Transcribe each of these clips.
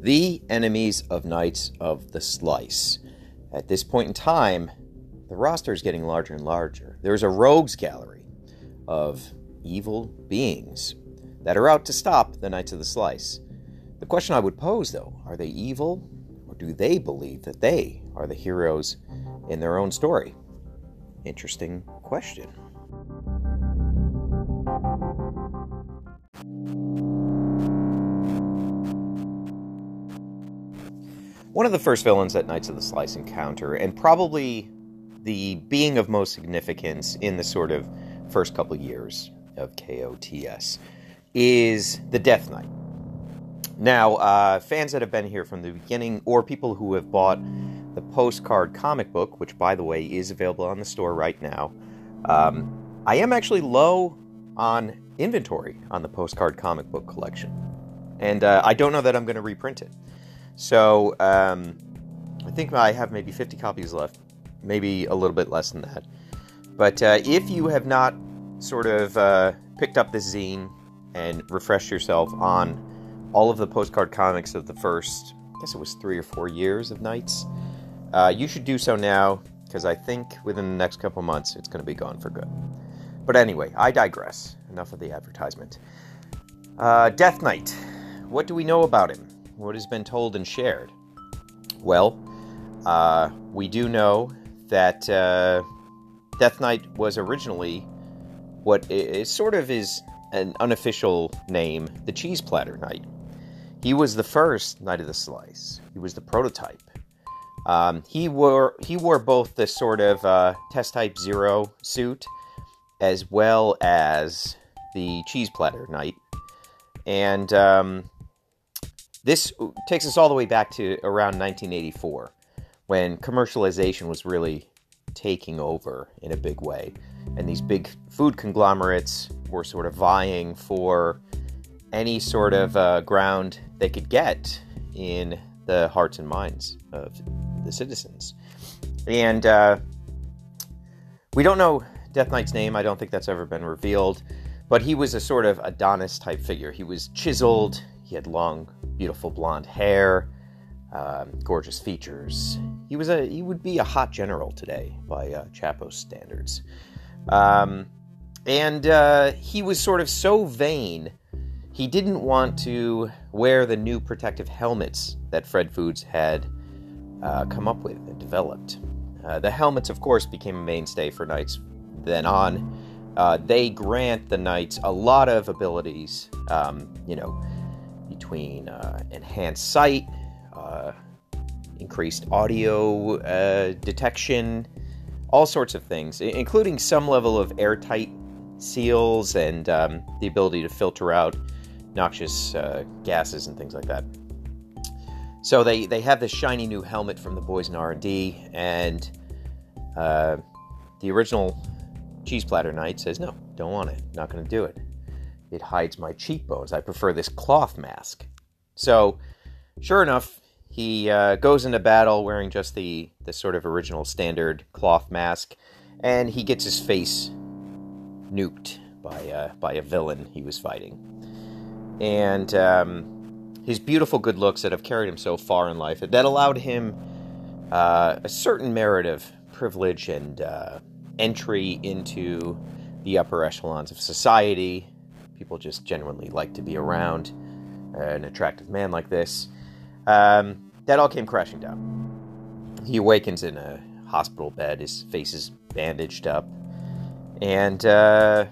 the enemies of Knights of the Slice. At this point in time, the roster is getting larger and larger. There's a rogues gallery of evil beings that are out to stop the Knights of the Slice. The question I would pose, though, are they evil, or do they believe that they are the heroes in their own story? Interesting question. One of the first villains that Knights of the Slice encounter, and probably the being of most significance in the sort of first couple years of KOTS, is the Death Knight. Now, uh, fans that have been here from the beginning, or people who have bought the postcard comic book, which, by the way, is available on the store right now, um, I am actually low on inventory on the postcard comic book collection. And uh, I don't know that I'm going to reprint it. So um, I think I have maybe 50 copies left, maybe a little bit less than that. But uh, if you have not sort of uh, picked up this zine and refreshed yourself on all of the postcard comics of the first, I guess it was three or four years of Knights, uh, you should do so now because I think within the next couple months it's going to be gone for good. But anyway, I digress. Enough of the advertisement. Uh, Death Knight. What do we know about him? What has been told and shared? Well, uh, we do know that uh, Death Knight was originally what is sort of is an unofficial name, the Cheese Platter Knight. He was the first Knight of the Slice. He was the prototype. Um, he wore he wore both the sort of uh, test type zero suit as well as the cheese platter knight, and um, this takes us all the way back to around 1984 when commercialization was really taking over in a big way. And these big food conglomerates were sort of vying for any sort of uh, ground they could get in the hearts and minds of the citizens. And uh, we don't know Death Knight's name, I don't think that's ever been revealed, but he was a sort of Adonis type figure. He was chiseled, he had long beautiful blonde hair, um, gorgeous features. He was a he would be a hot general today by uh, Chapo standards, um, and uh, he was sort of so vain. He didn't want to wear the new protective helmets that Fred Foods had uh, come up with and developed. Uh, the helmets, of course, became a mainstay for knights. Then on, uh, they grant the knights a lot of abilities. Um, you know between uh, enhanced sight, uh, increased audio uh, detection, all sorts of things, including some level of airtight seals and um, the ability to filter out noxious uh, gases and things like that. So they, they have this shiny new helmet from the boys in R&D, and uh, the original cheese platter knight says, no, don't want it, not going to do it it hides my cheekbones. I prefer this cloth mask. So, sure enough, he uh, goes into battle wearing just the, the sort of original standard cloth mask, and he gets his face nuked by, uh, by a villain he was fighting. And um, his beautiful good looks that have carried him so far in life, that allowed him uh, a certain merit of privilege and uh, entry into the upper echelons of society people just genuinely like to be around an attractive man like this. Um, that all came crashing down. He awakens in a hospital bed, his face is bandaged up, and uh,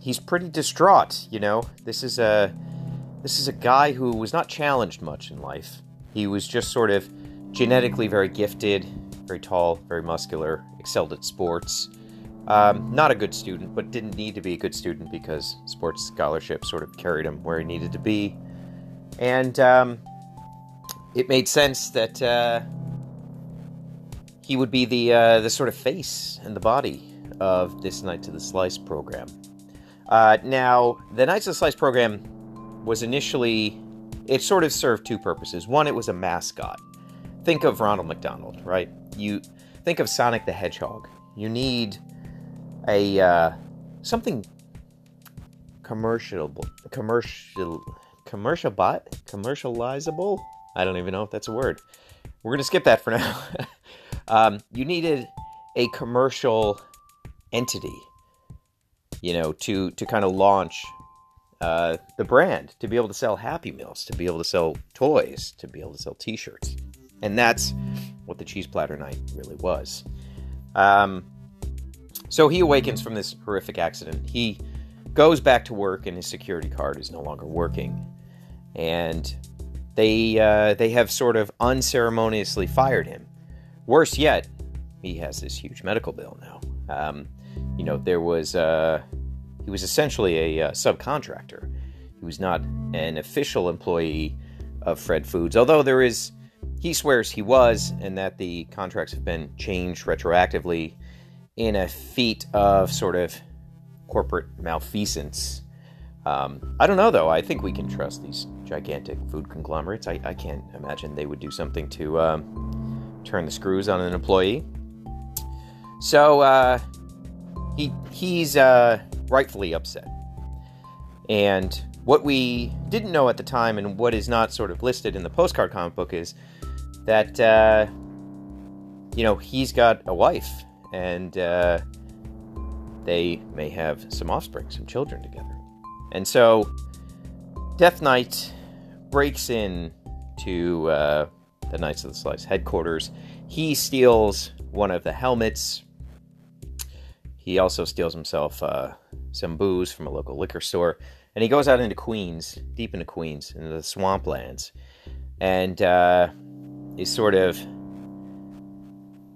he's pretty distraught. You know, this is a this is a guy who was not challenged much in life. He was just sort of genetically very gifted, very tall, very muscular, excelled at sports. Um, not a good student, but didn't need to be a good student because sports scholarship sort of carried him where he needed to be. And um, it made sense that uh, he would be the, uh, the sort of face and the body of this Knights of the Slice program. Uh, now, the Knights of the Slice program was initially, it sort of served two purposes. One, it was a mascot. Think of Ronald McDonald, right? You think of Sonic the Hedgehog. You need a uh, something commercial, commercial, commercial, bot, commercializable. I don't even know if that's a word. We're to skip that for now. um, you needed a commercial entity, you know, to, to kind of launch uh, the brand, to be able to sell Happy Meals, to be able to sell toys, to be able to sell t shirts. And that's what the cheese platter knight really was. Um, so he awakens from this horrific accident. He goes back to work, and his security card is no longer working. And they uh, they have sort of unceremoniously fired him. Worse yet, he has this huge medical bill now. Um, you know, there was uh, he was essentially a uh, subcontractor. He was not an official employee of Fred Foods, although there is he swears he was, and that the contracts have been changed retroactively in a feat of sort of corporate malfeasance. Um, I don't know, though. I think we can trust these gigantic food conglomerates. I, I can't imagine they would do something to um, turn the screws on an employee. So uh, he he's uh, rightfully upset. And what we didn't know at the time, and what is not sort of listed in the postcard comic book, is that uh, you know he's got a wife and uh, they may have some offspring, some children together, and so Death Knight breaks in to uh, the Knights of the Slice headquarters. He steals one of the helmets. He also steals himself uh, some booze from a local liquor store, and he goes out into Queens, deep into Queens, into the swamplands, and uh, is sort of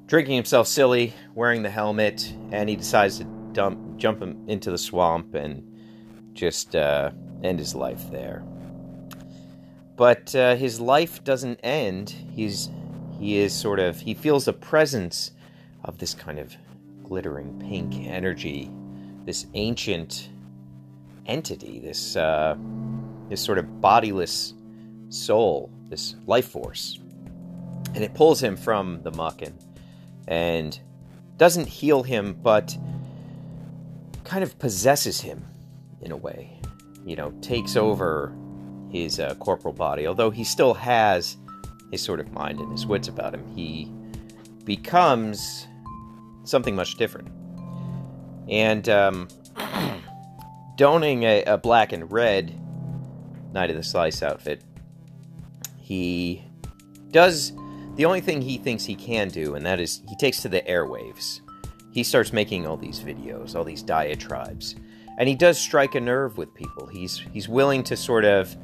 drinking himself silly, wearing the helmet, and he decides to dump, jump him into the swamp and just uh, end his life there. But uh, his life doesn't end. He's he is sort of he feels the presence of this kind of glittering pink energy, this ancient entity, this uh, this sort of bodiless soul, this life force and it pulls him from the muck and, and doesn't heal him, but kind of possesses him in a way. You know, takes over his uh, corporal body, although he still has his sort of mind and his wits about him. He becomes something much different. And um, donning a, a black and red Knight of the Slice outfit, he does the only thing he thinks he can do, and that is he takes to the airwaves. He starts making all these videos, all these diatribes, and he does strike a nerve with people. He's he's willing to sort of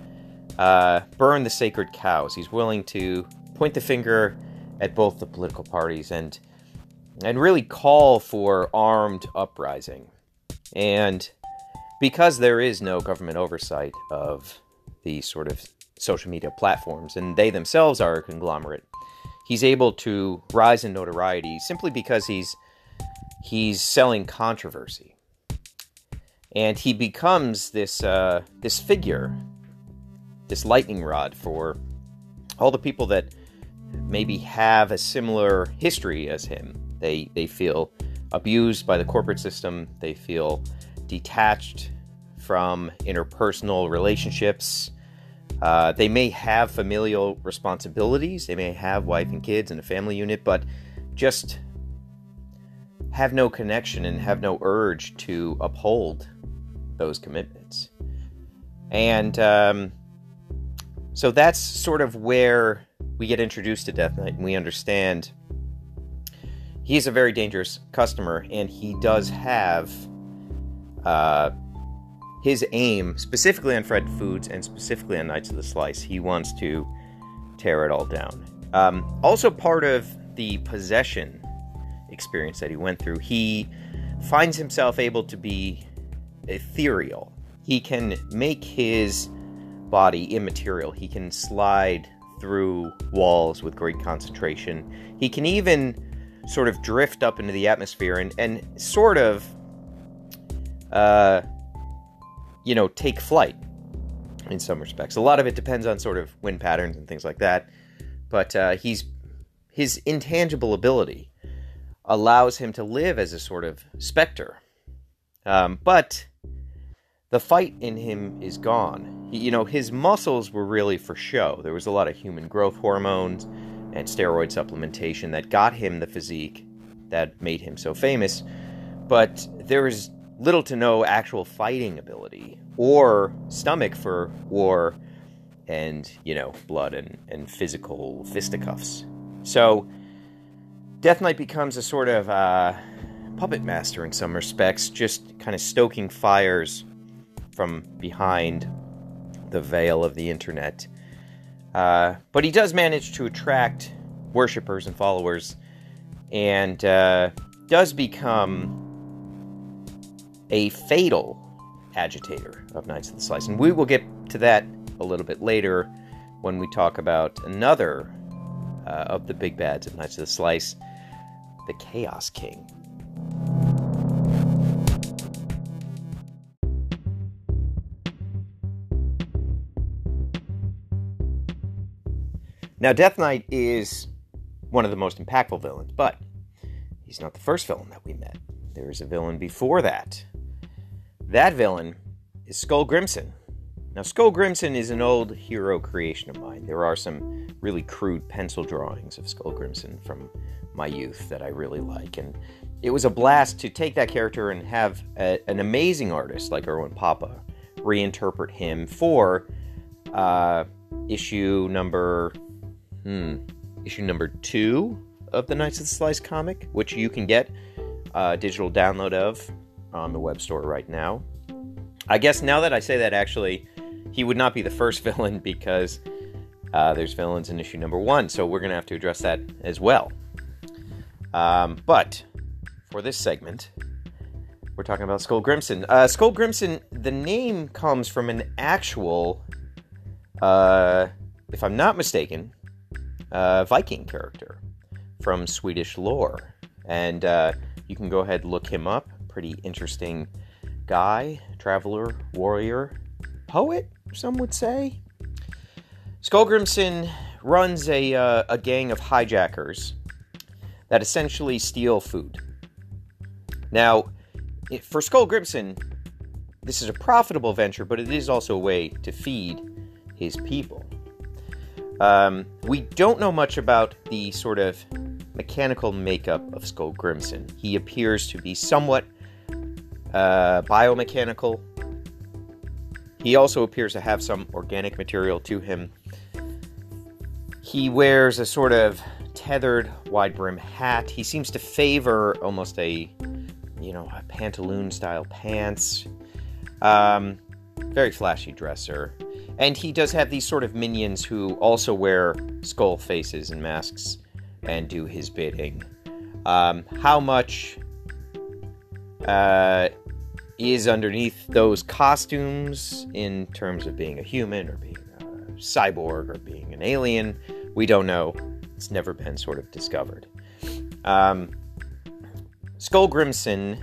uh, burn the sacred cows. He's willing to point the finger at both the political parties and and really call for armed uprising. And because there is no government oversight of these sort of social media platforms, and they themselves are a conglomerate, he's able to rise in notoriety simply because he's he's selling controversy, and he becomes this uh, this figure, this lightning rod for all the people that maybe have a similar history as him. They they feel abused by the corporate system. They feel detached from interpersonal relationships. Uh, they may have familial responsibilities, they may have wife and kids and a family unit, but just have no connection and have no urge to uphold those commitments. And um, so that's sort of where we get introduced to Death Knight and we understand he's a very dangerous customer and he does have uh, his aim, specifically on Fred Foods and specifically on Knights of the Slice, he wants to tear it all down. Um, also, part of the possession experience that he went through, he finds himself able to be ethereal. He can make his body immaterial. He can slide through walls with great concentration. He can even sort of drift up into the atmosphere and, and sort of uh, you know, take flight in some respects. A lot of it depends on sort of wind patterns and things like that. But uh, he's his intangible ability allows him to live as a sort of specter. Um, but the fight in him is gone. You know, his muscles were really for show. There was a lot of human growth hormones and steroid supplementation that got him the physique that made him so famous, but there was little to no actual fighting ability or stomach for war and, you know, blood and, and physical fisticuffs. So, Death Knight becomes a sort of uh, puppet master in some respects, just kind of stoking fires from behind the veil of the internet. Uh, but he does manage to attract worshippers and followers and uh, does become a fatal agitator of Knights of the Slice. And we will get to that a little bit later when we talk about another uh, of the big bads of Knights of the Slice, the Chaos King. Now, Death Knight is one of the most impactful villains, but he's not the first villain that we met. There is a villain before that. That villain is Skull Grimson. Now, Skull Grimson is an old hero creation of mine. There are some really crude pencil drawings of Skull Grimson from my youth that I really like. And it was a blast to take that character and have a, an amazing artist like Erwin Papa reinterpret him for uh, issue number hmm, issue number two of the Knights of the Slice comic, which you can get a digital download of on the web store right now. I guess now that I say that, actually, he would not be the first villain because uh, there's villains in issue number one, so we're going to have to address that as well. Um, but for this segment, we're talking about Skull Grimson. Uh, Skull Grimson, the name comes from an actual, uh, if I'm not mistaken, uh, Viking character from Swedish lore. And uh, you can go ahead and look him up. Pretty interesting guy, traveler, warrior, poet, some would say. Skullgrimson runs a, uh, a gang of hijackers that essentially steal food. Now, for Skullgrimson, this is a profitable venture, but it is also a way to feed his people. Um, we don't know much about the sort of mechanical makeup of Skull Grimson. He appears to be somewhat uh, biomechanical. He also appears to have some organic material to him. He wears a sort of tethered wide brim hat. He seems to favor almost a, you know, a pantaloon style pants. Um, very flashy dresser. And he does have these sort of minions who also wear skull faces and masks and do his bidding. Um, how much uh, is underneath those costumes in terms of being a human or being a cyborg or being an alien? We don't know. It's never been sort of discovered. Um, Skull Grimson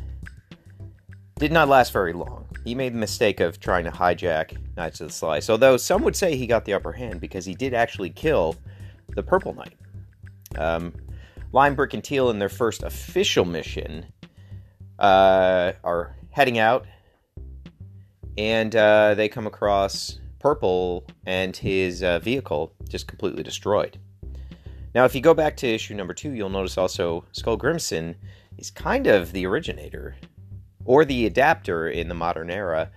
did not last very long. He made the mistake of trying to hijack Knights of the Slice, although some would say he got the upper hand because he did actually kill the Purple Knight. Um, Lime, Brick, and Teal, in their first official mission, uh, are heading out, and uh, they come across Purple and his uh, vehicle just completely destroyed. Now, if you go back to issue number two, you'll notice also Skull Grimson is kind of the originator or the adapter in the modern era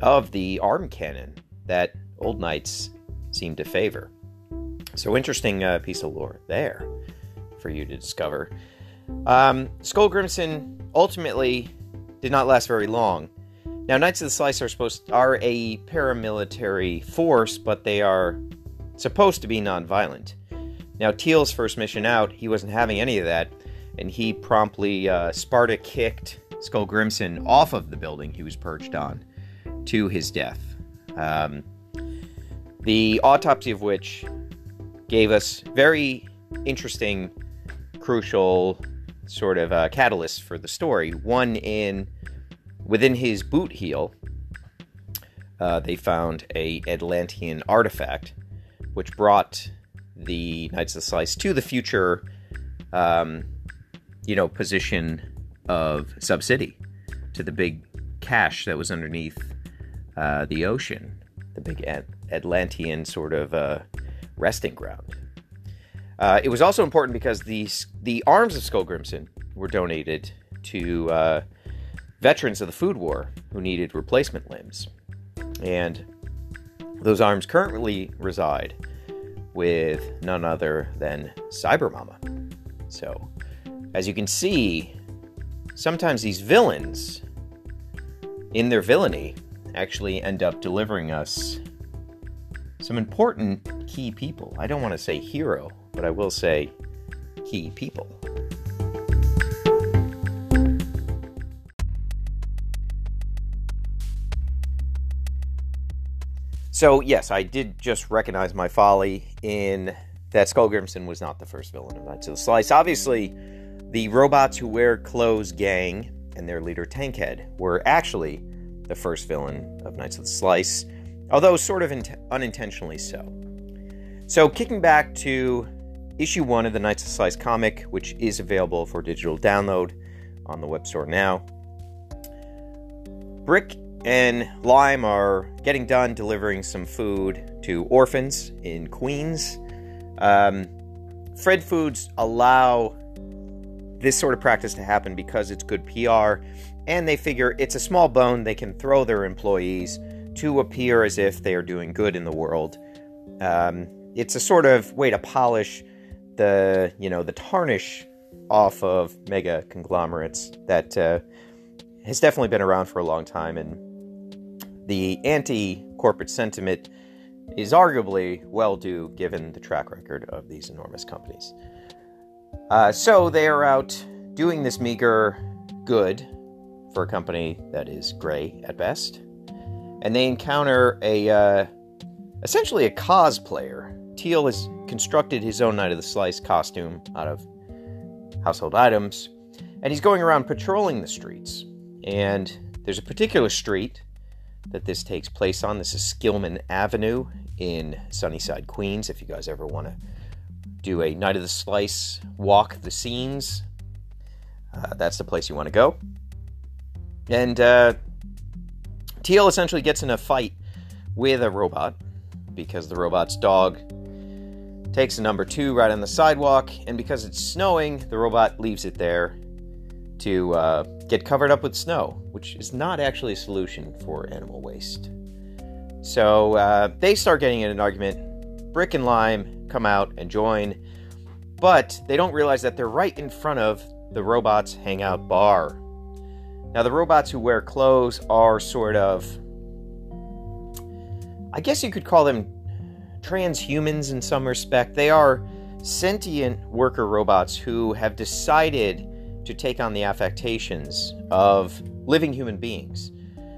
of the arm cannon that old knights seem to favor. So, interesting uh, piece of lore there for you to discover. Um, Skull Grimson ultimately did not last very long. Now, Knights of the Slice are supposed to, are a paramilitary force, but they are supposed to be non-violent. Now, Teal's first mission out, he wasn't having any of that, and he promptly uh, Sparta kicked Skull Grimson off of the building he was perched on to his death. Um, the autopsy of which gave us very interesting, crucial sort of uh, catalysts for the story. One in within his boot heel, uh, they found a Atlantean artifact, which brought the Knights of the Slice to the future, um, you know, position of Sub City to the big cache that was underneath uh, the ocean, the big Atlantean sort of uh, resting ground. Uh, it was also important because the the arms of Skullgrimson were donated to uh, veterans of the food war who needed replacement limbs, and those arms currently reside with none other than Cybermama. So, as you can see, sometimes these villains, in their villainy, actually end up delivering us some important key people. I don't want to say hero, but I will say key people. So, yes, I did just recognize my folly in that Skull Grimson was not the first villain of Knights of the Slice. Obviously, the robots who wear clothes gang and their leader Tankhead were actually the first villain of Knights of the Slice, although sort of in- unintentionally so. So, kicking back to issue one of the Knights of Slice comic, which is available for digital download on the web store now. Brick and Lime are getting done delivering some food to orphans in Queens. Um, Fred Foods allow this sort of practice to happen because it's good PR, and they figure it's a small bone they can throw their employees to appear as if they are doing good in the world. Um, it's a sort of way to polish the you know the tarnish off of mega conglomerates that uh, has definitely been around for a long time and the anti corporate sentiment is arguably well due given the track record of these enormous companies. Uh, so they are out doing this meager good for a company that is gray at best, and they encounter a uh, essentially a cosplayer. Teal has constructed his own Knight of the Slice costume out of household items, and he's going around patrolling the streets. And there's a particular street that this takes place on. This is Skillman Avenue in Sunnyside, Queens. If you guys ever want to do a Knight of the Slice walk the scenes, uh, that's the place you want to go. And uh, Teal essentially gets in a fight with a robot because the robot's dog takes a number two right on the sidewalk, and because it's snowing, the robot leaves it there to uh, get covered up with snow, which is not actually a solution for animal waste. So uh, they start getting in an argument. Brick and Lime come out and join, but they don't realize that they're right in front of the robots' hangout bar. Now, the robots who wear clothes are sort of, I guess you could call them transhumans in some respect. They are sentient worker robots who have decided to take on the affectations of living human beings.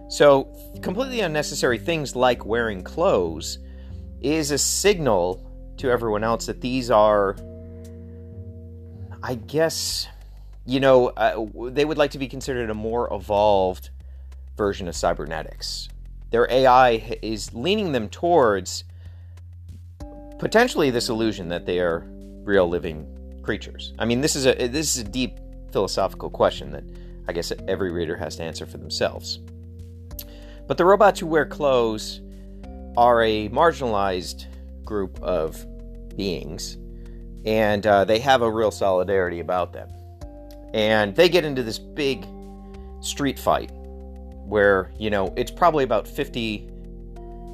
So, completely unnecessary things like wearing clothes is a signal to everyone else that these are, I guess, you know, uh, they would like to be considered a more evolved version of cybernetics. Their AI is leaning them towards potentially this illusion that they are real living creatures. I mean, this is a this is a deep philosophical question that I guess every reader has to answer for themselves. But the robots who wear clothes are a marginalized group of beings, and uh, they have a real solidarity about them. And they get into this big street fight where, you know, it's probably about 50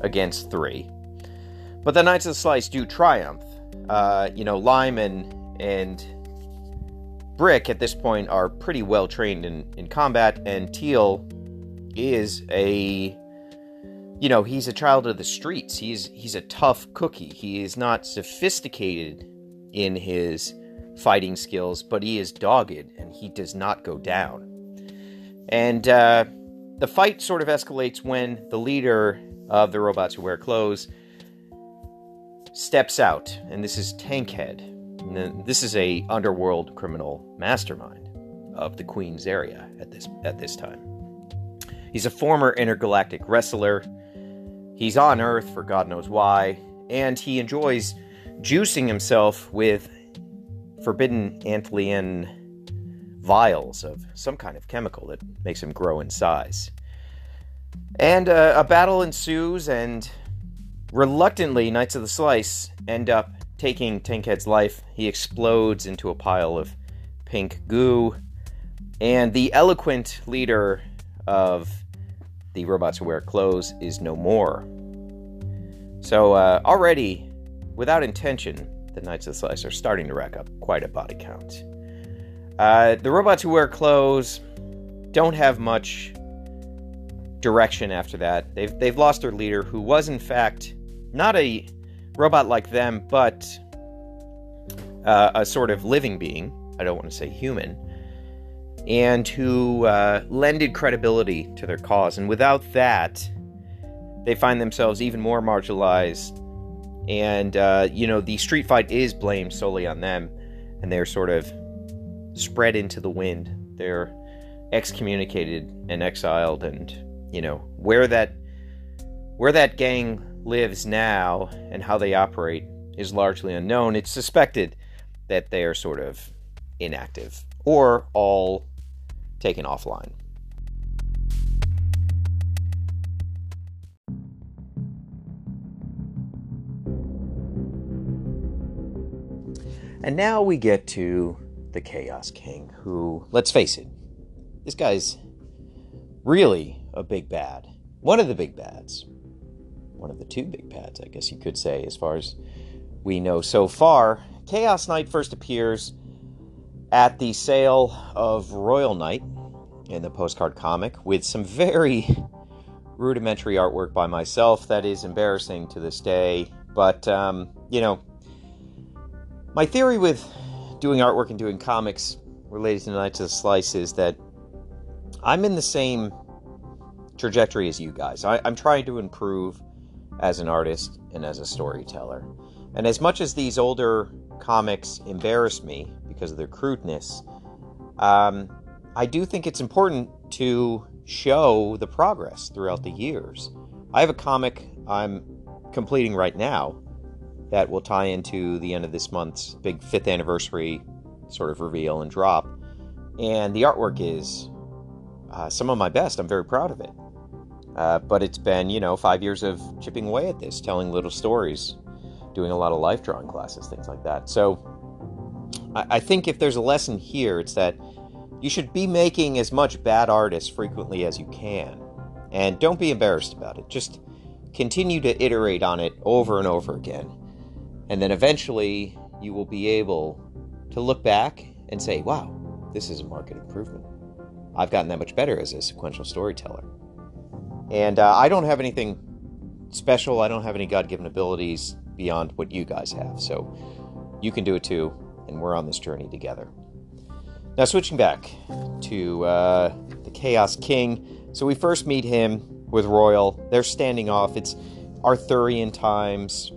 against 3. But the Knights of the Slice do triumph. Uh, you know, Lime and, and Brick at this point are pretty well trained in, in combat, and Teal is a you know, he's a child of the streets. He's he's a tough cookie. He is not sophisticated in his fighting skills, but he is dogged and he does not go down. And uh, the fight sort of escalates when the leader of the robots who wear clothes steps out, and this is Tankhead. This is a underworld criminal mastermind of the Queen's area at this at this time. He's a former intergalactic wrestler. He's on Earth for God knows why, and he enjoys juicing himself with forbidden antlian vials of some kind of chemical that makes him grow in size. And uh, a battle ensues, and reluctantly, Knights of the Slice end up taking Tankhead's life. He explodes into a pile of pink goo, and the eloquent leader of the robots who wear clothes is no more. So, uh, already, without intention, the Knights of the Slice are starting to rack up quite a body count. Uh, the robots who wear clothes don't have much direction after that. They've they've lost their leader, who was in fact not a robot like them, but uh, a sort of living being. I don't want to say human, and who uh, lended credibility to their cause. And without that, they find themselves even more marginalized. And uh, you know, the street fight is blamed solely on them, and they're sort of spread into the wind. They're excommunicated and exiled and you know where that where that gang lives now and how they operate is largely unknown. It's suspected that they are sort of inactive or all taken offline. And now we get to the Chaos King, who, let's face it, this guy's really a big bad. One of the big bads. One of the two big bads, I guess you could say, as far as we know so far. Chaos Knight first appears at the sale of Royal Knight in the postcard comic with some very rudimentary artwork by myself that is embarrassing to this day. But, um, you know, my theory with doing artwork and doing comics related tonight to the Slice is that I'm in the same trajectory as you guys. I, am trying to improve as an artist and as a storyteller. And as much as these older comics embarrass me because of their crudeness, um, I do think it's important to show the progress throughout the years. I have a comic I'm completing right now that will tie into the end of this month's big fifth anniversary sort of reveal and drop. And the artwork is uh, some of my best. I'm very proud of it. Uh, but it's been, you know, five years of chipping away at this, telling little stories, doing a lot of life drawing classes, things like that. So I, I think if there's a lesson here, it's that you should be making as much bad art as frequently as you can. And don't be embarrassed about it. Just continue to iterate on it over and over again. And then eventually you will be able to look back and say, wow, this is a market improvement. I've gotten that much better as a sequential storyteller. And uh, I don't have anything special. I don't have any God given abilities beyond what you guys have. So you can do it too. And we're on this journey together. Now, switching back to uh, the Chaos King. So we first meet him with Royal. They're standing off. It's Arthurian times.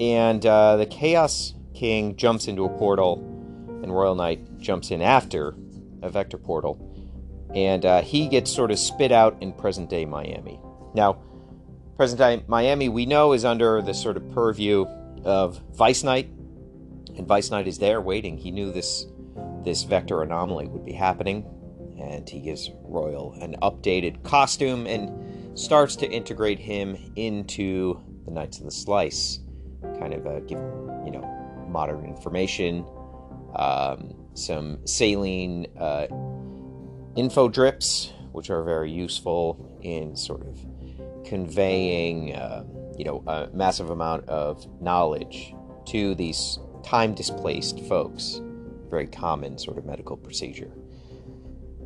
And uh, the Chaos King jumps into a portal, and Royal Knight jumps in after a vector portal and uh, he gets sort of spit out in present day Miami. Now, present day Miami, we know, is under the sort of purview of Vice Knight, and Vice Knight is there waiting. He knew this this vector anomaly would be happening, and he gives Royal an updated costume and starts to integrate him into the Knights of the Slice, kind of uh, give you know modern information, um, some saline. Uh, info drips, which are very useful in sort of conveying, uh, you know, a massive amount of knowledge to these time displaced folks. Very common sort of medical procedure.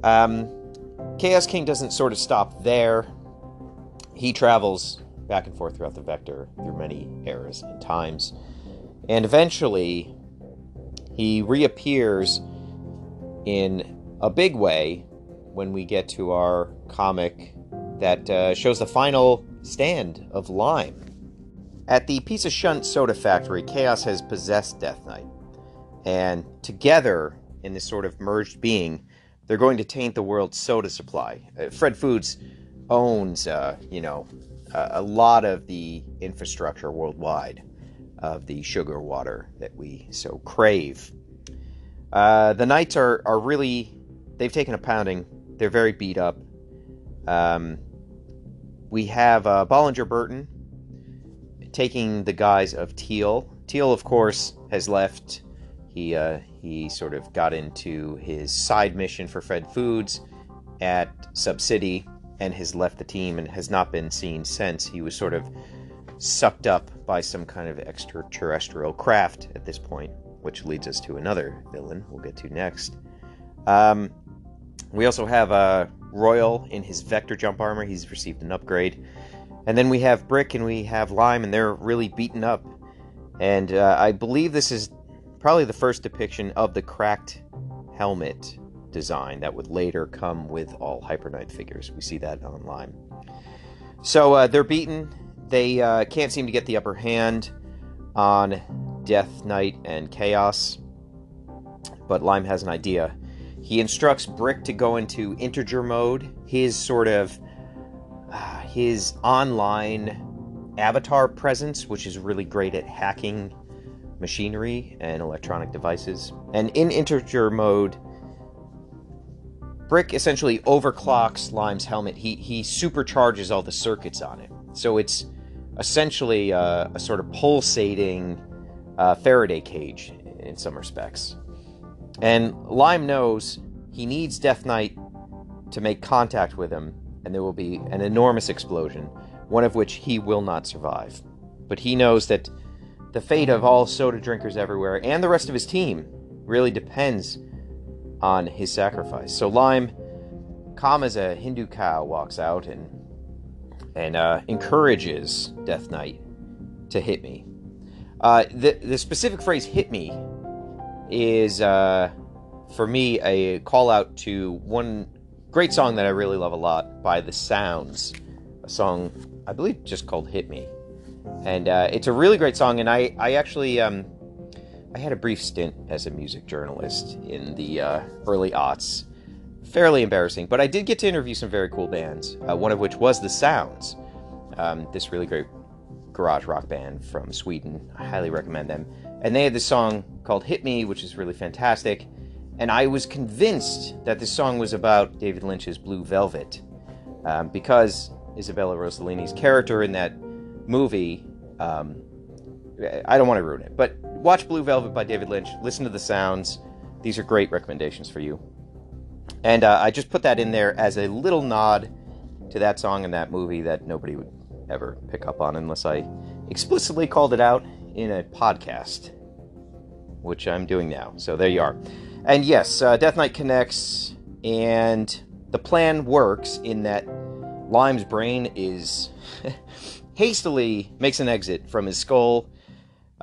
Um, Chaos King doesn't sort of stop there. He travels back and forth throughout the vector through many eras and times. And eventually, he reappears in a big way when we get to our comic that uh, shows the final stand of Lime. At the piece of shunt soda factory, Chaos has possessed Death Knight. And together, in this sort of merged being, they're going to taint the world's soda supply. Uh, Fred Foods owns, uh, you know, a lot of the infrastructure worldwide of the sugar water that we so crave. Uh, the Knights are, are really, they've taken a pounding they're very beat up. Um, we have uh, Bollinger Burton taking the guise of Teal. Teal, of course, has left. He uh, he sort of got into his side mission for Fred Foods at Sub City and has left the team and has not been seen since. He was sort of sucked up by some kind of extraterrestrial craft at this point, which leads us to another villain we'll get to next. Um, we also have uh, Royal in his Vector jump armor. He's received an upgrade. And then we have Brick and we have Lime, and they're really beaten up. And uh, I believe this is probably the first depiction of the cracked helmet design that would later come with all Hyper Knight figures. We see that online. So uh, they're beaten. They uh, can't seem to get the upper hand on Death Knight and Chaos. But Lime has an idea. He instructs Brick to go into integer mode, his sort of uh, his online avatar presence, which is really great at hacking machinery and electronic devices. And in integer mode, Brick essentially overclocks Lime's helmet. He he supercharges all the circuits on it, so it's essentially a, a sort of pulsating uh, Faraday cage in some respects. And Lime knows he needs Death Knight to make contact with him, and there will be an enormous explosion, one of which he will not survive. But he knows that the fate of all soda drinkers everywhere and the rest of his team really depends on his sacrifice. So Lime, calm as a Hindu cow, walks out and and uh, encourages Death Knight to hit me. Uh, the the specific phrase "hit me" is uh, for me a call out to one great song that I really love a lot by The Sounds, a song I believe just called "Hit Me," and uh, it's a really great song. And I I actually um, I had a brief stint as a music journalist in the uh, early aughts. Fairly embarrassing, but I did get to interview some very cool bands. Uh, one of which was The Sounds, um, this really great garage rock band from Sweden. I highly recommend them. And they had this song called Hit Me, which is really fantastic. And I was convinced that this song was about David Lynch's Blue Velvet um, because Isabella Rossellini's character in that movie. Um, I don't want to ruin it, but watch Blue Velvet by David Lynch. Listen to the sounds. These are great recommendations for you. And uh, I just put that in there as a little nod to that song and that movie that nobody would ever pick up on unless I explicitly called it out in a podcast, which I'm doing now. So there you are. And yes, uh, Death Knight connects, and the plan works in that Lime's brain is hastily makes an exit from his skull.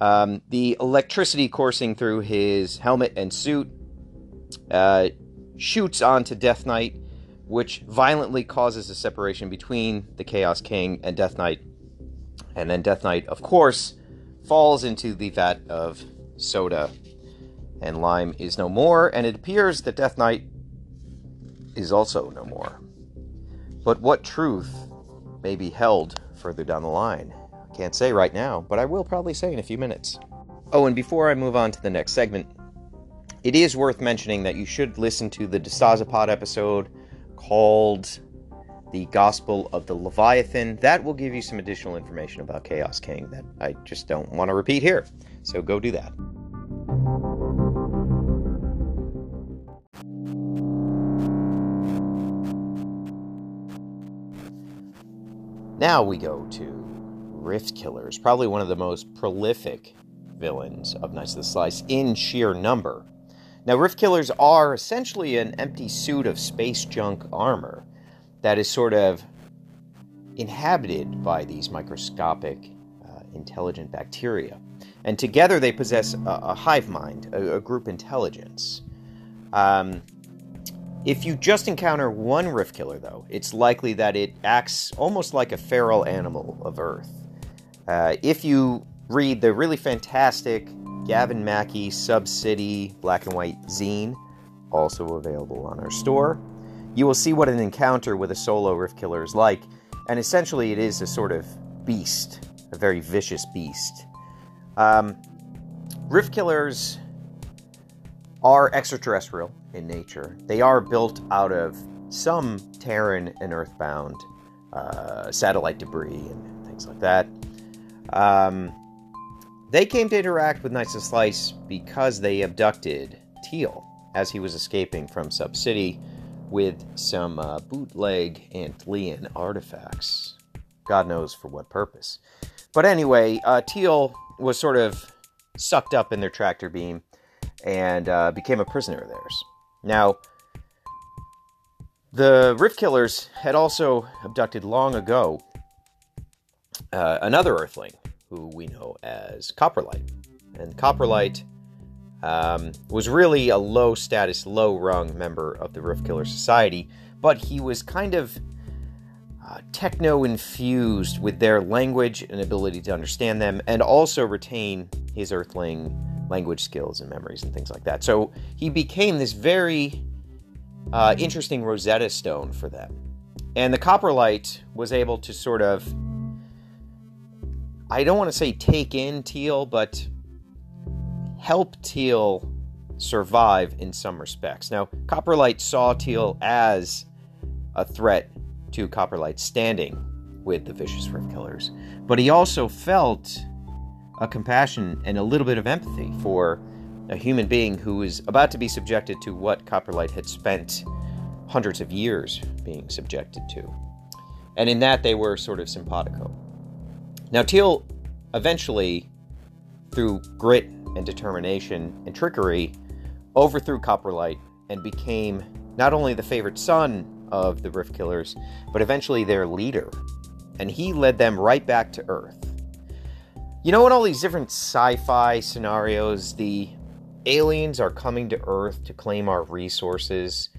Um, the electricity coursing through his helmet and suit uh, shoots onto Death Knight, which violently causes a separation between the Chaos King and Death Knight. And then Death Knight, of course, falls into the vat of soda, and Lime is no more, and it appears that Death Knight is also no more. But what truth may be held further down the line? Can't say right now, but I will probably say in a few minutes. Oh, and before I move on to the next segment, it is worth mentioning that you should listen to the DeStasapod episode called The Gospel of the Leviathan. That will give you some additional information about Chaos King that I just don't want to repeat here. So go do that. Now we go to Rift Killers, probably one of the most prolific villains of Knights of the Slice in sheer number. Now, Rift Killers are essentially an empty suit of space junk armor that is sort of inhabited by these microscopic, uh, intelligent bacteria. And together they possess a, a hive mind, a, a group intelligence. Um, if you just encounter one Rift Killer, though, it's likely that it acts almost like a feral animal of Earth. Uh, if you read the really fantastic Gavin Mackie Sub City Black and White zine, also available on our store, you will see what an encounter with a solo Rift Killer is like. And essentially, it is a sort of beast, a very vicious beast. Um, Rift Killers are extraterrestrial in nature. They are built out of some Terran and Earthbound uh, satellite debris and things like that. Um, they came to interact with Knights of Slice because they abducted Teal as he was escaping from Sub City with some uh, bootleg Antlian artifacts. God knows for what purpose. But anyway, uh, Teal was sort of sucked up in their tractor beam and uh, became a prisoner of theirs. Now, the Rift Killers had also abducted long ago uh, another Earthling who we know as Copperlight. And Copperlight um, was really a low status, low rung member of the Rift Killer Society, but he was kind of uh, techno infused with their language and ability to understand them, and also retain his Earthling language skills and memories and things like that. So he became this very uh, interesting Rosetta Stone for them. And the Copperlight was able to sort of, I don't want to say take in Teal, but help Teal survive in some respects. Now, Copperlight saw Teal as a threat to Copperlight standing with the vicious Rift Killers, but he also felt a compassion and a little bit of empathy for a human being who was about to be subjected to what Copperlight had spent hundreds of years being subjected to. And in that, they were sort of simpatico. Now, Teal eventually, through grit and determination and trickery, overthrew Copperlight and became not only the favorite son of the Rift Killers, but eventually their leader. And he led them right back to Earth. You know, in all these different sci fi scenarios, the aliens are coming to Earth to claim our resources.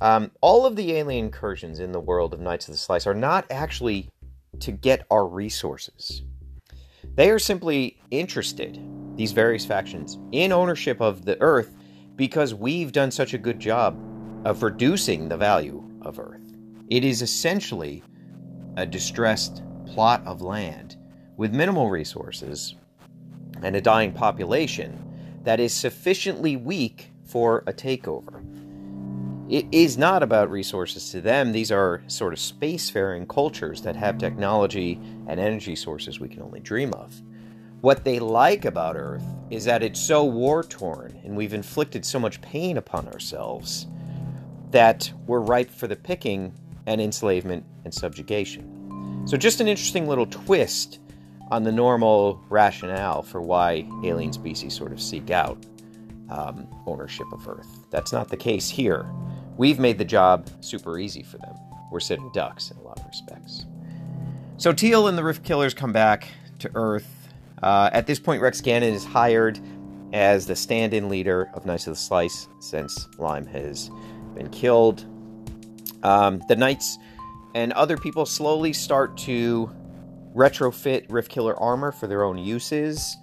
Um, all of the alien incursions in the world of Knights of the Slice are not actually to get our resources. They are simply interested, these various factions, in ownership of the Earth because we've done such a good job of reducing the value of Earth. It is essentially a distressed plot of land with minimal resources and a dying population that is sufficiently weak for a takeover. It is not about resources to them. These are sort of spacefaring cultures that have technology and energy sources we can only dream of. What they like about Earth is that it's so war torn and we've inflicted so much pain upon ourselves that we're ripe for the picking and enslavement and subjugation. So, just an interesting little twist on the normal rationale for why alien species sort of seek out um, ownership of Earth. That's not the case here. We've made the job super easy for them. We're sitting ducks in a lot of respects. So Teal and the Rift Killers come back to Earth. Uh, at this point, Rex Gannon is hired as the stand in leader of Knights of the Slice since Lime has been killed. Um, the Knights and other people slowly start to retrofit Rift Killer armor for their own uses.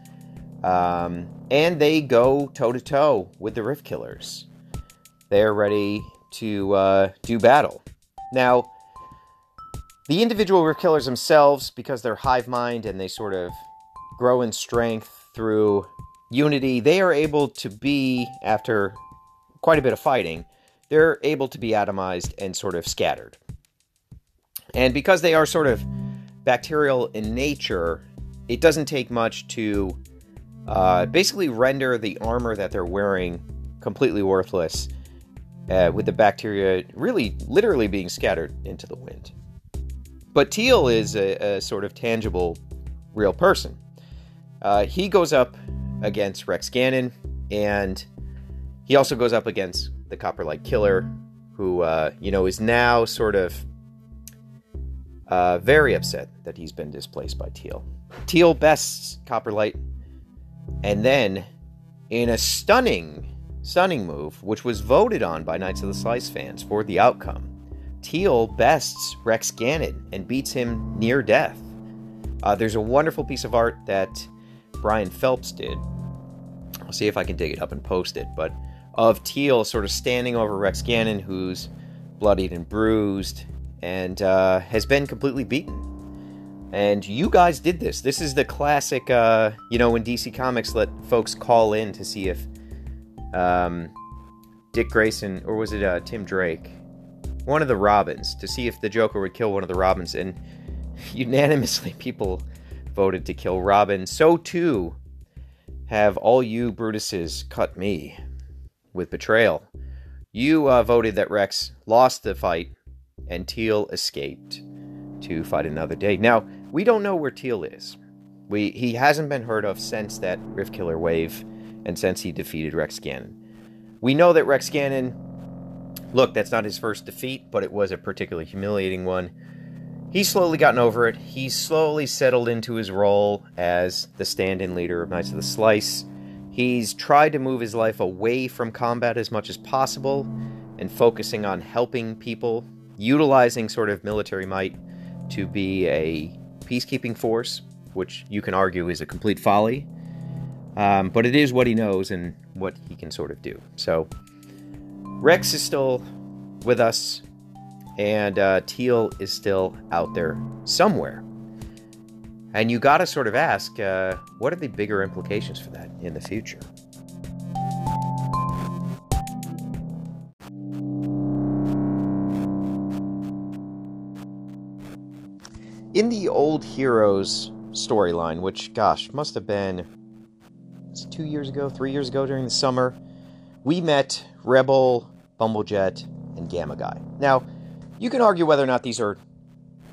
Um, and they go toe to toe with the Rift Killers. They're ready to uh, do battle. Now, the individual Rift Killers themselves, because they're hive mind and they sort of grow in strength through unity, they are able to be, after quite a bit of fighting, they're able to be atomized and sort of scattered. And because they are sort of bacterial in nature, it doesn't take much to uh, basically render the armor that they're wearing completely worthless, uh, with the bacteria really literally being scattered into the wind. But Teal is a, a sort of tangible, real person. Uh, he goes up against Rex Gannon, and he also goes up against the Copperlight Killer, who, uh, you know, is now sort of uh, very upset that he's been displaced by Teal. Teal bests Copperlight, and then, in a stunning, stunning move, which was voted on by Knights of the Slice fans for the outcome, Teal bests Rex Gannon and beats him near death. Uh, there's a wonderful piece of art that Brian Phelps did. I'll see if I can dig it up and post it, but of Teal sort of standing over Rex Gannon, who's bloodied and bruised, and uh, has been completely beaten. And you guys did this. This is the classic, uh, you know, when DC Comics let folks call in to see if um, Dick Grayson, or was it uh, Tim Drake? one of the Robins to see if the Joker would kill one of the Robins, and unanimously people voted to kill Robin. So too have all you Brutuses cut me with betrayal. You uh, voted that Rex lost the fight and Teal escaped to fight another day. Now, we don't know where Teal is. We he hasn't been heard of since that Rift Killer wave and since he defeated Rex Gannon. We know that Rex Gannon look, that's not his first defeat, but it was a particularly humiliating one. He's slowly gotten over it. He's slowly settled into his role as the stand-in leader of Knights of the Slice. He's tried to move his life away from combat as much as possible and focusing on helping people, utilizing sort of military might to be a peacekeeping force, which you can argue is a complete folly. Um, but it is what he knows and what he can sort of do. So Rex is still with us, and uh, Teal is still out there somewhere. And you got to sort of ask uh, what are the bigger implications for that in the future? In the old Heroes storyline, which, gosh, must have been two years ago, three years ago during the summer, we met Rebel, Bumblejet, and Gamma Guy. Now, you can argue whether or not these are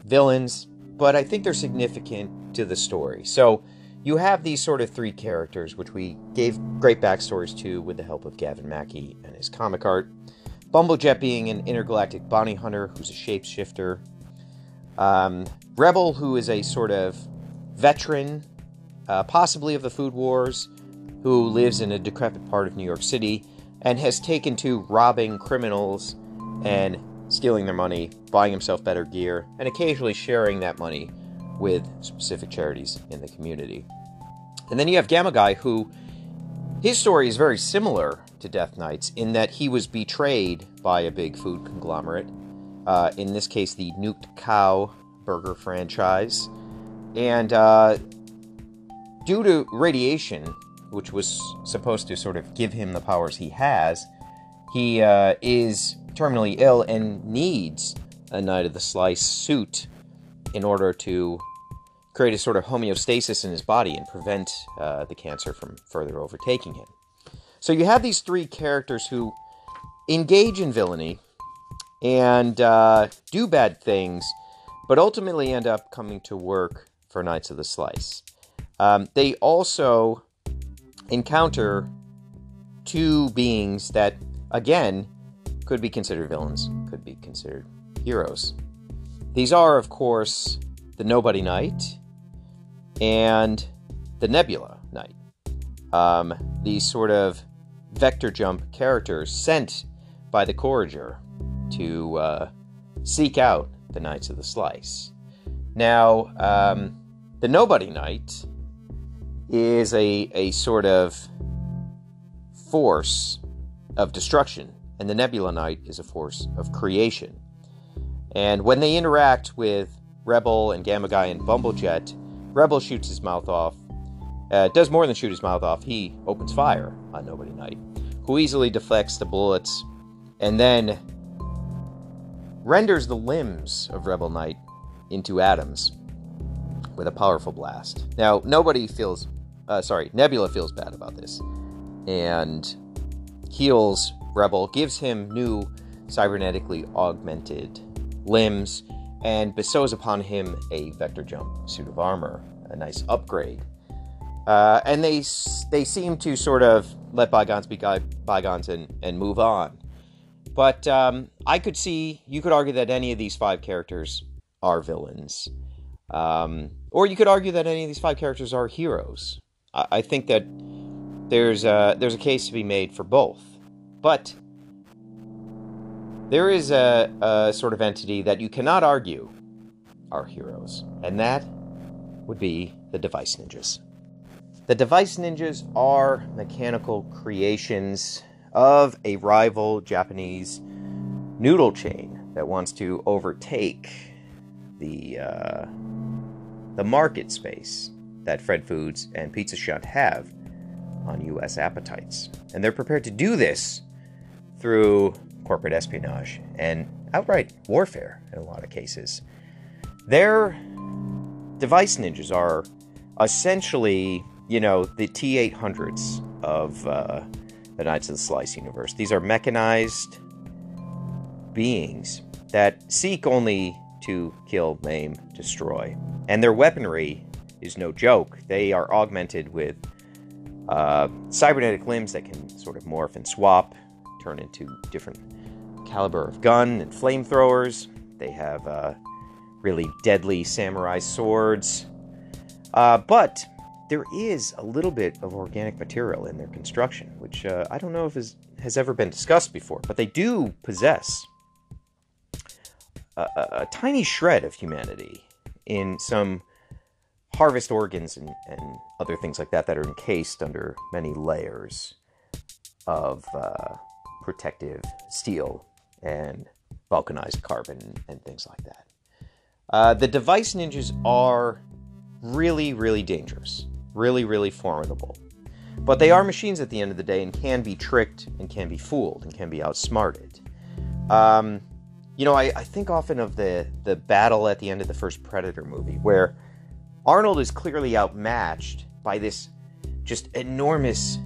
villains, but I think they're significant to the story. So, you have these sort of three characters, which we gave great backstories to with the help of Gavin Mackie and his comic art. Bumblejet being an intergalactic bounty hunter who's a shapeshifter. Um, Rebel, who is a sort of veteran, uh, possibly of the Food Wars, who lives in a decrepit part of New York City and has taken to robbing criminals and stealing their money, buying himself better gear, and occasionally sharing that money with specific charities in the community. And then you have Gamma Guy, who his story is very similar to Death Knight's in that he was betrayed by a big food conglomerate, uh, in this case, the Nuked Cow burger franchise. And uh, due to radiation, which was supposed to sort of give him the powers he has, he uh, is terminally ill and needs a Knight of the Slice suit in order to create a sort of homeostasis in his body and prevent uh, the cancer from further overtaking him. So you have these three characters who engage in villainy and uh, do bad things, but ultimately end up coming to work for Knights of the Slice. Um, they also encounter two beings that, again, could be considered villains, could be considered heroes. These are, of course, the Nobody Knight and the Nebula Knight. Um, these sort of vector jump characters sent by the Corriger to uh, seek out the Knights of the Slice. Now, um, the Nobody Knight is a, a sort of force of destruction, and the Nebula Knight is a force of creation. And when they interact with Rebel and Gamma Guy and Bumblejet, Rebel shoots his mouth off. Uh, does more than shoot his mouth off. He opens fire on Nobody Knight, who easily deflects the bullets and then renders the limbs of Rebel Knight into atoms with a powerful blast. Now, nobody feels, uh, sorry, Nebula feels bad about this and heals Rebel, gives him new cybernetically augmented limbs, and bestows upon him a vector jump suit of armor, a nice upgrade. Uh, and they they seem to sort of let bygones be bygones and, and move on. But um, I could see, you could argue that any of these five characters are villains. Um, or you could argue that any of these five characters are heroes. I, think that there's a, there's a case to be made for both. But there is a, a sort of entity that you cannot argue are heroes, and that would be the Device Ninjas. The Device Ninjas are mechanical creations of a rival Japanese noodle chain that wants to overtake the uh, the market space that Fred Foods and Pizza Shut have on U.S. appetites, and they're prepared to do this through corporate espionage and outright warfare in a lot of cases. Their device ninjas are essentially, you know, the T 800s of uh, the Knights of the Slice universe. These are mechanized beings that seek only to kill, maim, destroy. And their weaponry is no joke. They are augmented with uh, cybernetic limbs that can sort of morph and swap, turn into different caliber of gun and flamethrowers. They have uh, really deadly samurai swords. Uh, but there is a little bit of organic material in their construction, which uh, I don't know if is, has ever been discussed before, but they do possess a, a, a tiny shred of humanity in some harvest organs and, and other things like that that are encased under many layers of uh, protective steel and vulcanized carbon and things like that. Uh, the device ninjas are really, really dangerous, really, really formidable. But they are machines at the end of the day and can be tricked and can be fooled and can be outsmarted. Um, you know, I, I think often of the, the battle at the end of the first Predator movie where Arnold is clearly outmatched by this just enormous,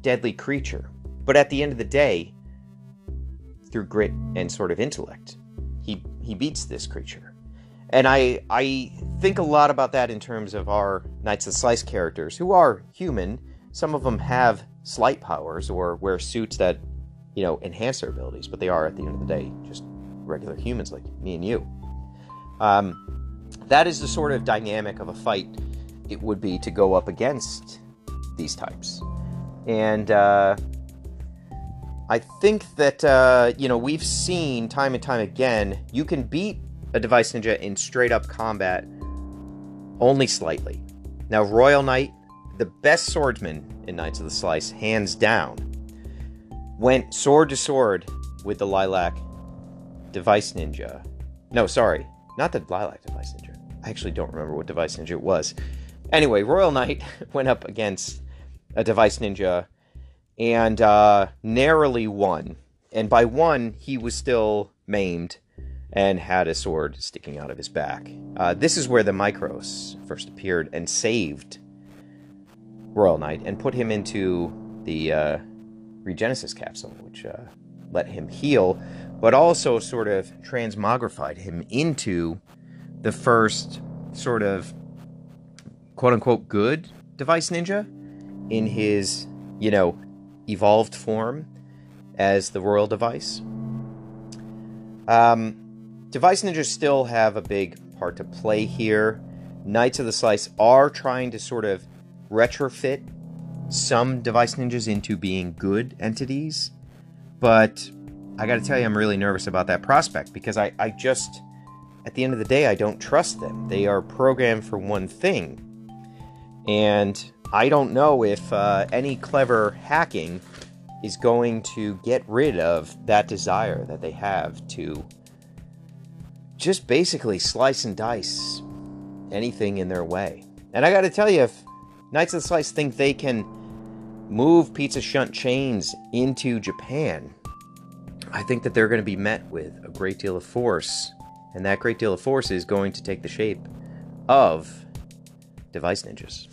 deadly creature. But at the end of the day, through grit and sort of intellect, he he beats this creature. And I I think a lot about that in terms of our Knights of Slice characters, who are human. Some of them have slight powers or wear suits that, you know, enhance their abilities, but they are at the end of the day just regular humans like me and you. Um, that is the sort of dynamic of a fight it would be to go up against these types. And uh, I think that, uh, you know, we've seen time and time again, you can beat a device ninja in straight up combat only slightly. Now, Royal Knight, the best swordsman in Knights of the Slice, hands down, went sword to sword with the Lilac device ninja. No, sorry, not the Lilac device ninja. I actually don't remember what device ninja it was. Anyway, Royal Knight went up against a device ninja and uh, narrowly won. And by won, he was still maimed and had a sword sticking out of his back. Uh, this is where the Micros first appeared and saved Royal Knight and put him into the uh, Regenesis capsule, which uh, let him heal, but also sort of transmogrified him into the first sort of quote unquote good device ninja in his, you know, evolved form as the royal device. Um, device ninjas still have a big part to play here. Knights of the Slice are trying to sort of retrofit some device ninjas into being good entities, but I gotta tell you, I'm really nervous about that prospect because I, I just at the end of the day, I don't trust them. They are programmed for one thing. And I don't know if uh, any clever hacking is going to get rid of that desire that they have to just basically slice and dice anything in their way. And I got to tell you, if Knights of the Slice think they can move Pizza Shut chains into Japan, I think that they're going to be met with a great deal of force and that great deal of force is going to take the shape of device ninjas.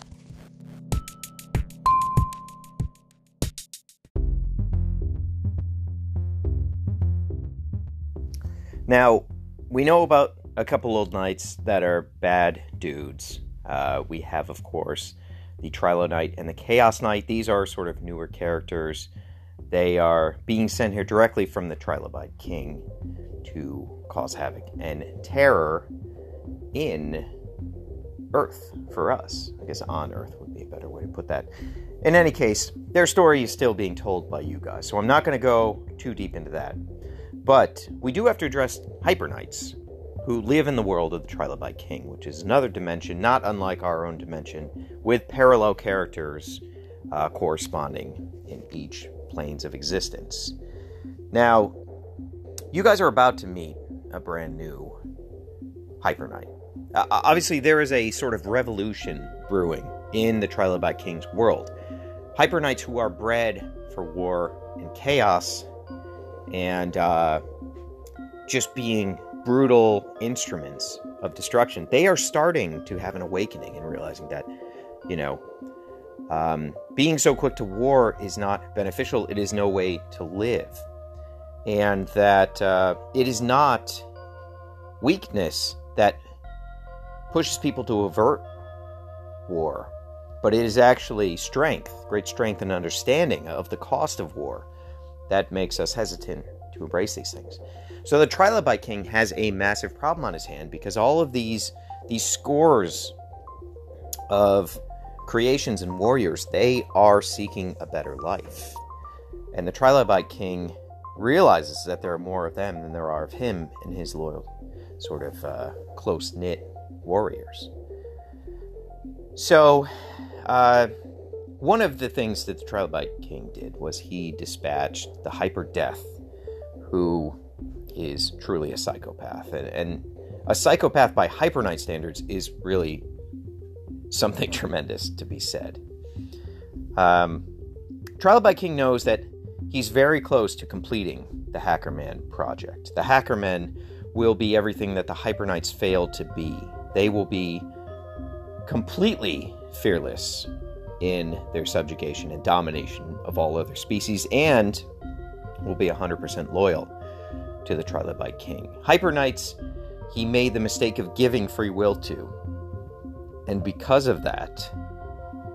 Now, we know about a couple old knights that are bad dudes. Uh, we have, of course, the Trilo Knight and the Chaos Knight. These are sort of newer characters. They are being sent here directly from the Trilobite King to cause havoc and terror in Earth for us. I guess on Earth would be a better way to put that. In any case, their story is still being told by you guys, so I'm not going to go too deep into that. But we do have to address Hyper Knights, who live in the world of the Trilobite King, which is another dimension not unlike our own dimension, with parallel characters uh, corresponding in each planes of existence. Now, you guys are about to meet a brand new Hyper Knight. Uh, obviously, there is a sort of revolution brewing in the Trilobite King's world. Hyper Knights who are bred for war and chaos, and uh, just being brutal instruments of destruction, they are starting to have an awakening and realizing that, you know, um, being so quick to war is not beneficial. It is no way to live. And that uh, it is not weakness that pushes people to avert war, but it is actually strength, great strength and understanding of the cost of war that makes us hesitant to embrace these things. So the Trilobite King has a massive problem on his hand because all of these these scores of creations and warriors, they are seeking a better life. And the Trilobite King realizes that there are more of them than there are of him and his loyal, sort of uh, close knit warriors. So, uh, one of the things that the Trilobite King did was he dispatched the Hyper Death, who is truly a psychopath. And, and a psychopath by Hyper Knight standards is really something tremendous to be said. Um, Trilobite King knows that he's very close to completing the Hackerman project. The Hackermen will be everything that the Hyper Knights failed to be. They will be completely fearless in their subjugation and domination of all other species and will be 100% loyal to the Trilobite King. Hyper Knights, he made the mistake of giving free will to. And because of that,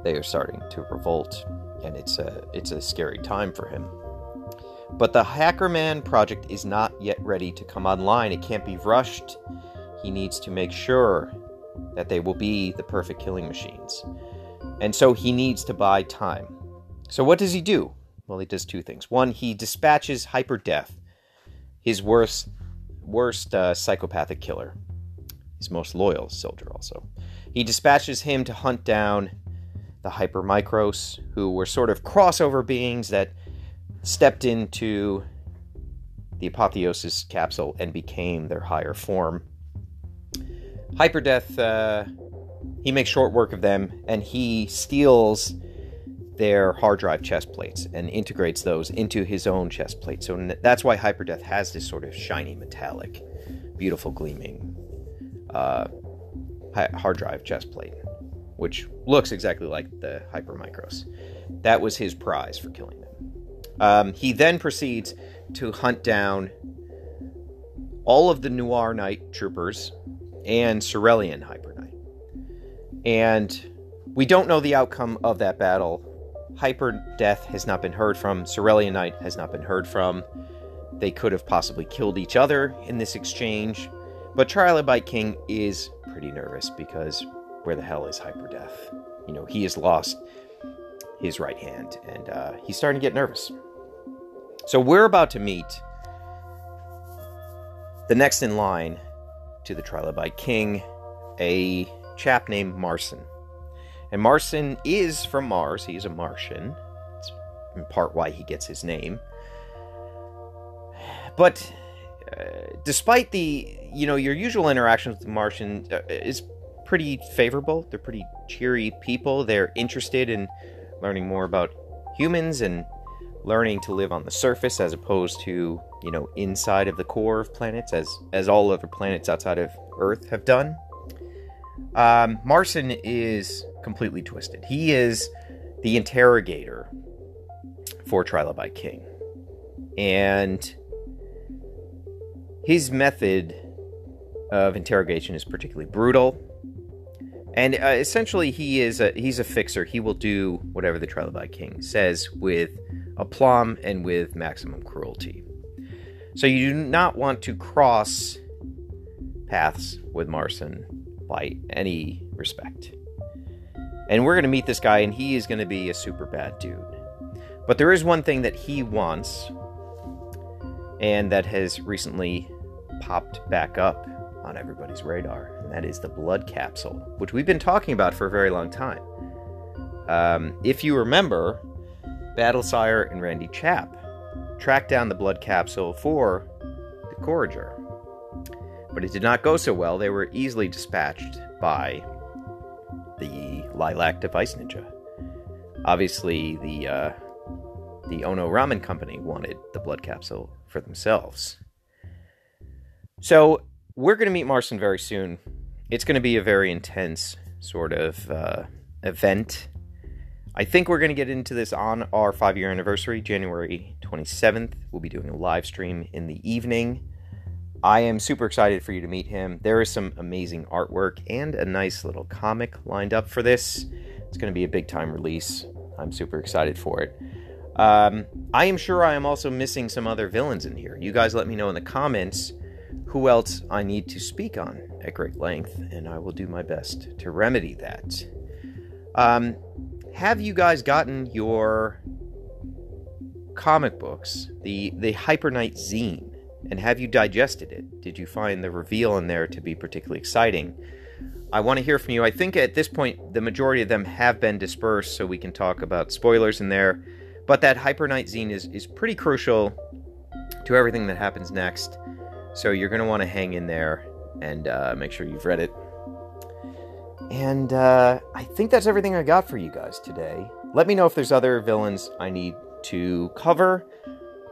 they are starting to revolt, and it's a it's a scary time for him. But the Hackerman project is not yet ready to come online. It can't be rushed. He needs to make sure that they will be the perfect killing machines. And so he needs to buy time. So what does he do? Well, he does two things. One, he dispatches Hyperdeath, his worst worst uh, psychopathic killer, his most loyal soldier also. He dispatches him to hunt down the Hypermicros, who were sort of crossover beings that stepped into the apotheosis capsule and became their higher form. Hyperdeath, uh, he makes short work of them, and he steals their hard drive chest plates and integrates those into his own chest plate. So that's why Hyperdeath has this sort of shiny, metallic, beautiful, gleaming uh, hard drive chest plate, which looks exactly like the Hypermicros. That was his prize for killing them. Um, he then proceeds to hunt down all of the Noir Knight troopers and Cerulean Hyper Knight. And we don't know the outcome of that battle Hyper Death has not been heard from. Cerulean Knight has not been heard from. They could have possibly killed each other in this exchange. But Trilobite King is pretty nervous because where the hell is Hyperdeath? You know, he has lost his right hand and uh, he's starting to get nervous. So we're about to meet the next in line to the Trilobite King, a chap named Marson. And Marson is from Mars. He's a Martian. It's in part why he gets his name. But despite the, you know, your usual interactions with the Martian uh, is pretty favorable. They're pretty cheery people. They're interested in learning more about humans and learning to live on the surface as opposed to, you know, inside of the core of planets as as all other planets outside of Earth have done. Um, Marson is completely twisted. He is the interrogator for Trilobite King. And his method of interrogation is particularly brutal. And uh, essentially, he is a he's a fixer. He will do whatever the Trilobite King says with aplomb and with maximum cruelty. So you do not want to cross paths with Marson by any respect. And we're going to meet this guy, and he is going to be a super bad dude. But there is one thing that he wants, and that has recently popped back up on everybody's radar, and that is the blood capsule, which we've been talking about for a very long time. Um, if you remember, Battlesire and Randy Chap tracked down the blood capsule for the Corriger. But it did not go so well. They were easily dispatched by the Lilac Device Ninja. Obviously, the uh, the Ono Ramen Company wanted the blood capsule for themselves. So we're going to meet Marson very soon. It's going to be a very intense sort of uh, event. I think we're going to get into this on our five year anniversary, January 27th. We'll be doing a live stream in the evening. I am super excited for you to meet him. There is some amazing artwork and a nice little comic lined up for this. It's going to be a big time release. I'm super excited for it. Um, I am sure I am also missing some other villains in here. You guys let me know in the comments who else I need to speak on at great length, and I will do my best to remedy that. Um, have you guys gotten your comic books, the the Hyper Knight zine, and have you digested it? Did you find the reveal in there to be particularly exciting? I want to hear from you. I think at this point the majority of them have been dispersed, so we can talk about spoilers in there. But that Hyper Knight zine is is pretty crucial to everything that happens next. So you're going to want to hang in there and uh, make sure you've read it. And uh, I think that's everything I got for you guys today. Let me know if there's other villains I need to cover.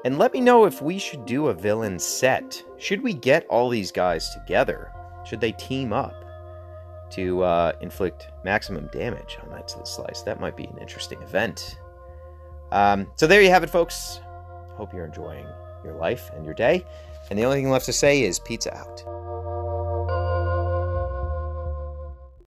And let me know if we should do a villain set. Should we get all these guys together? Should they team up to uh, inflict maximum damage on Knights of the Slice? That might be an interesting event. Um, so there you have it, folks. Hope you're enjoying your life and your day. And the only thing left to say is pizza out.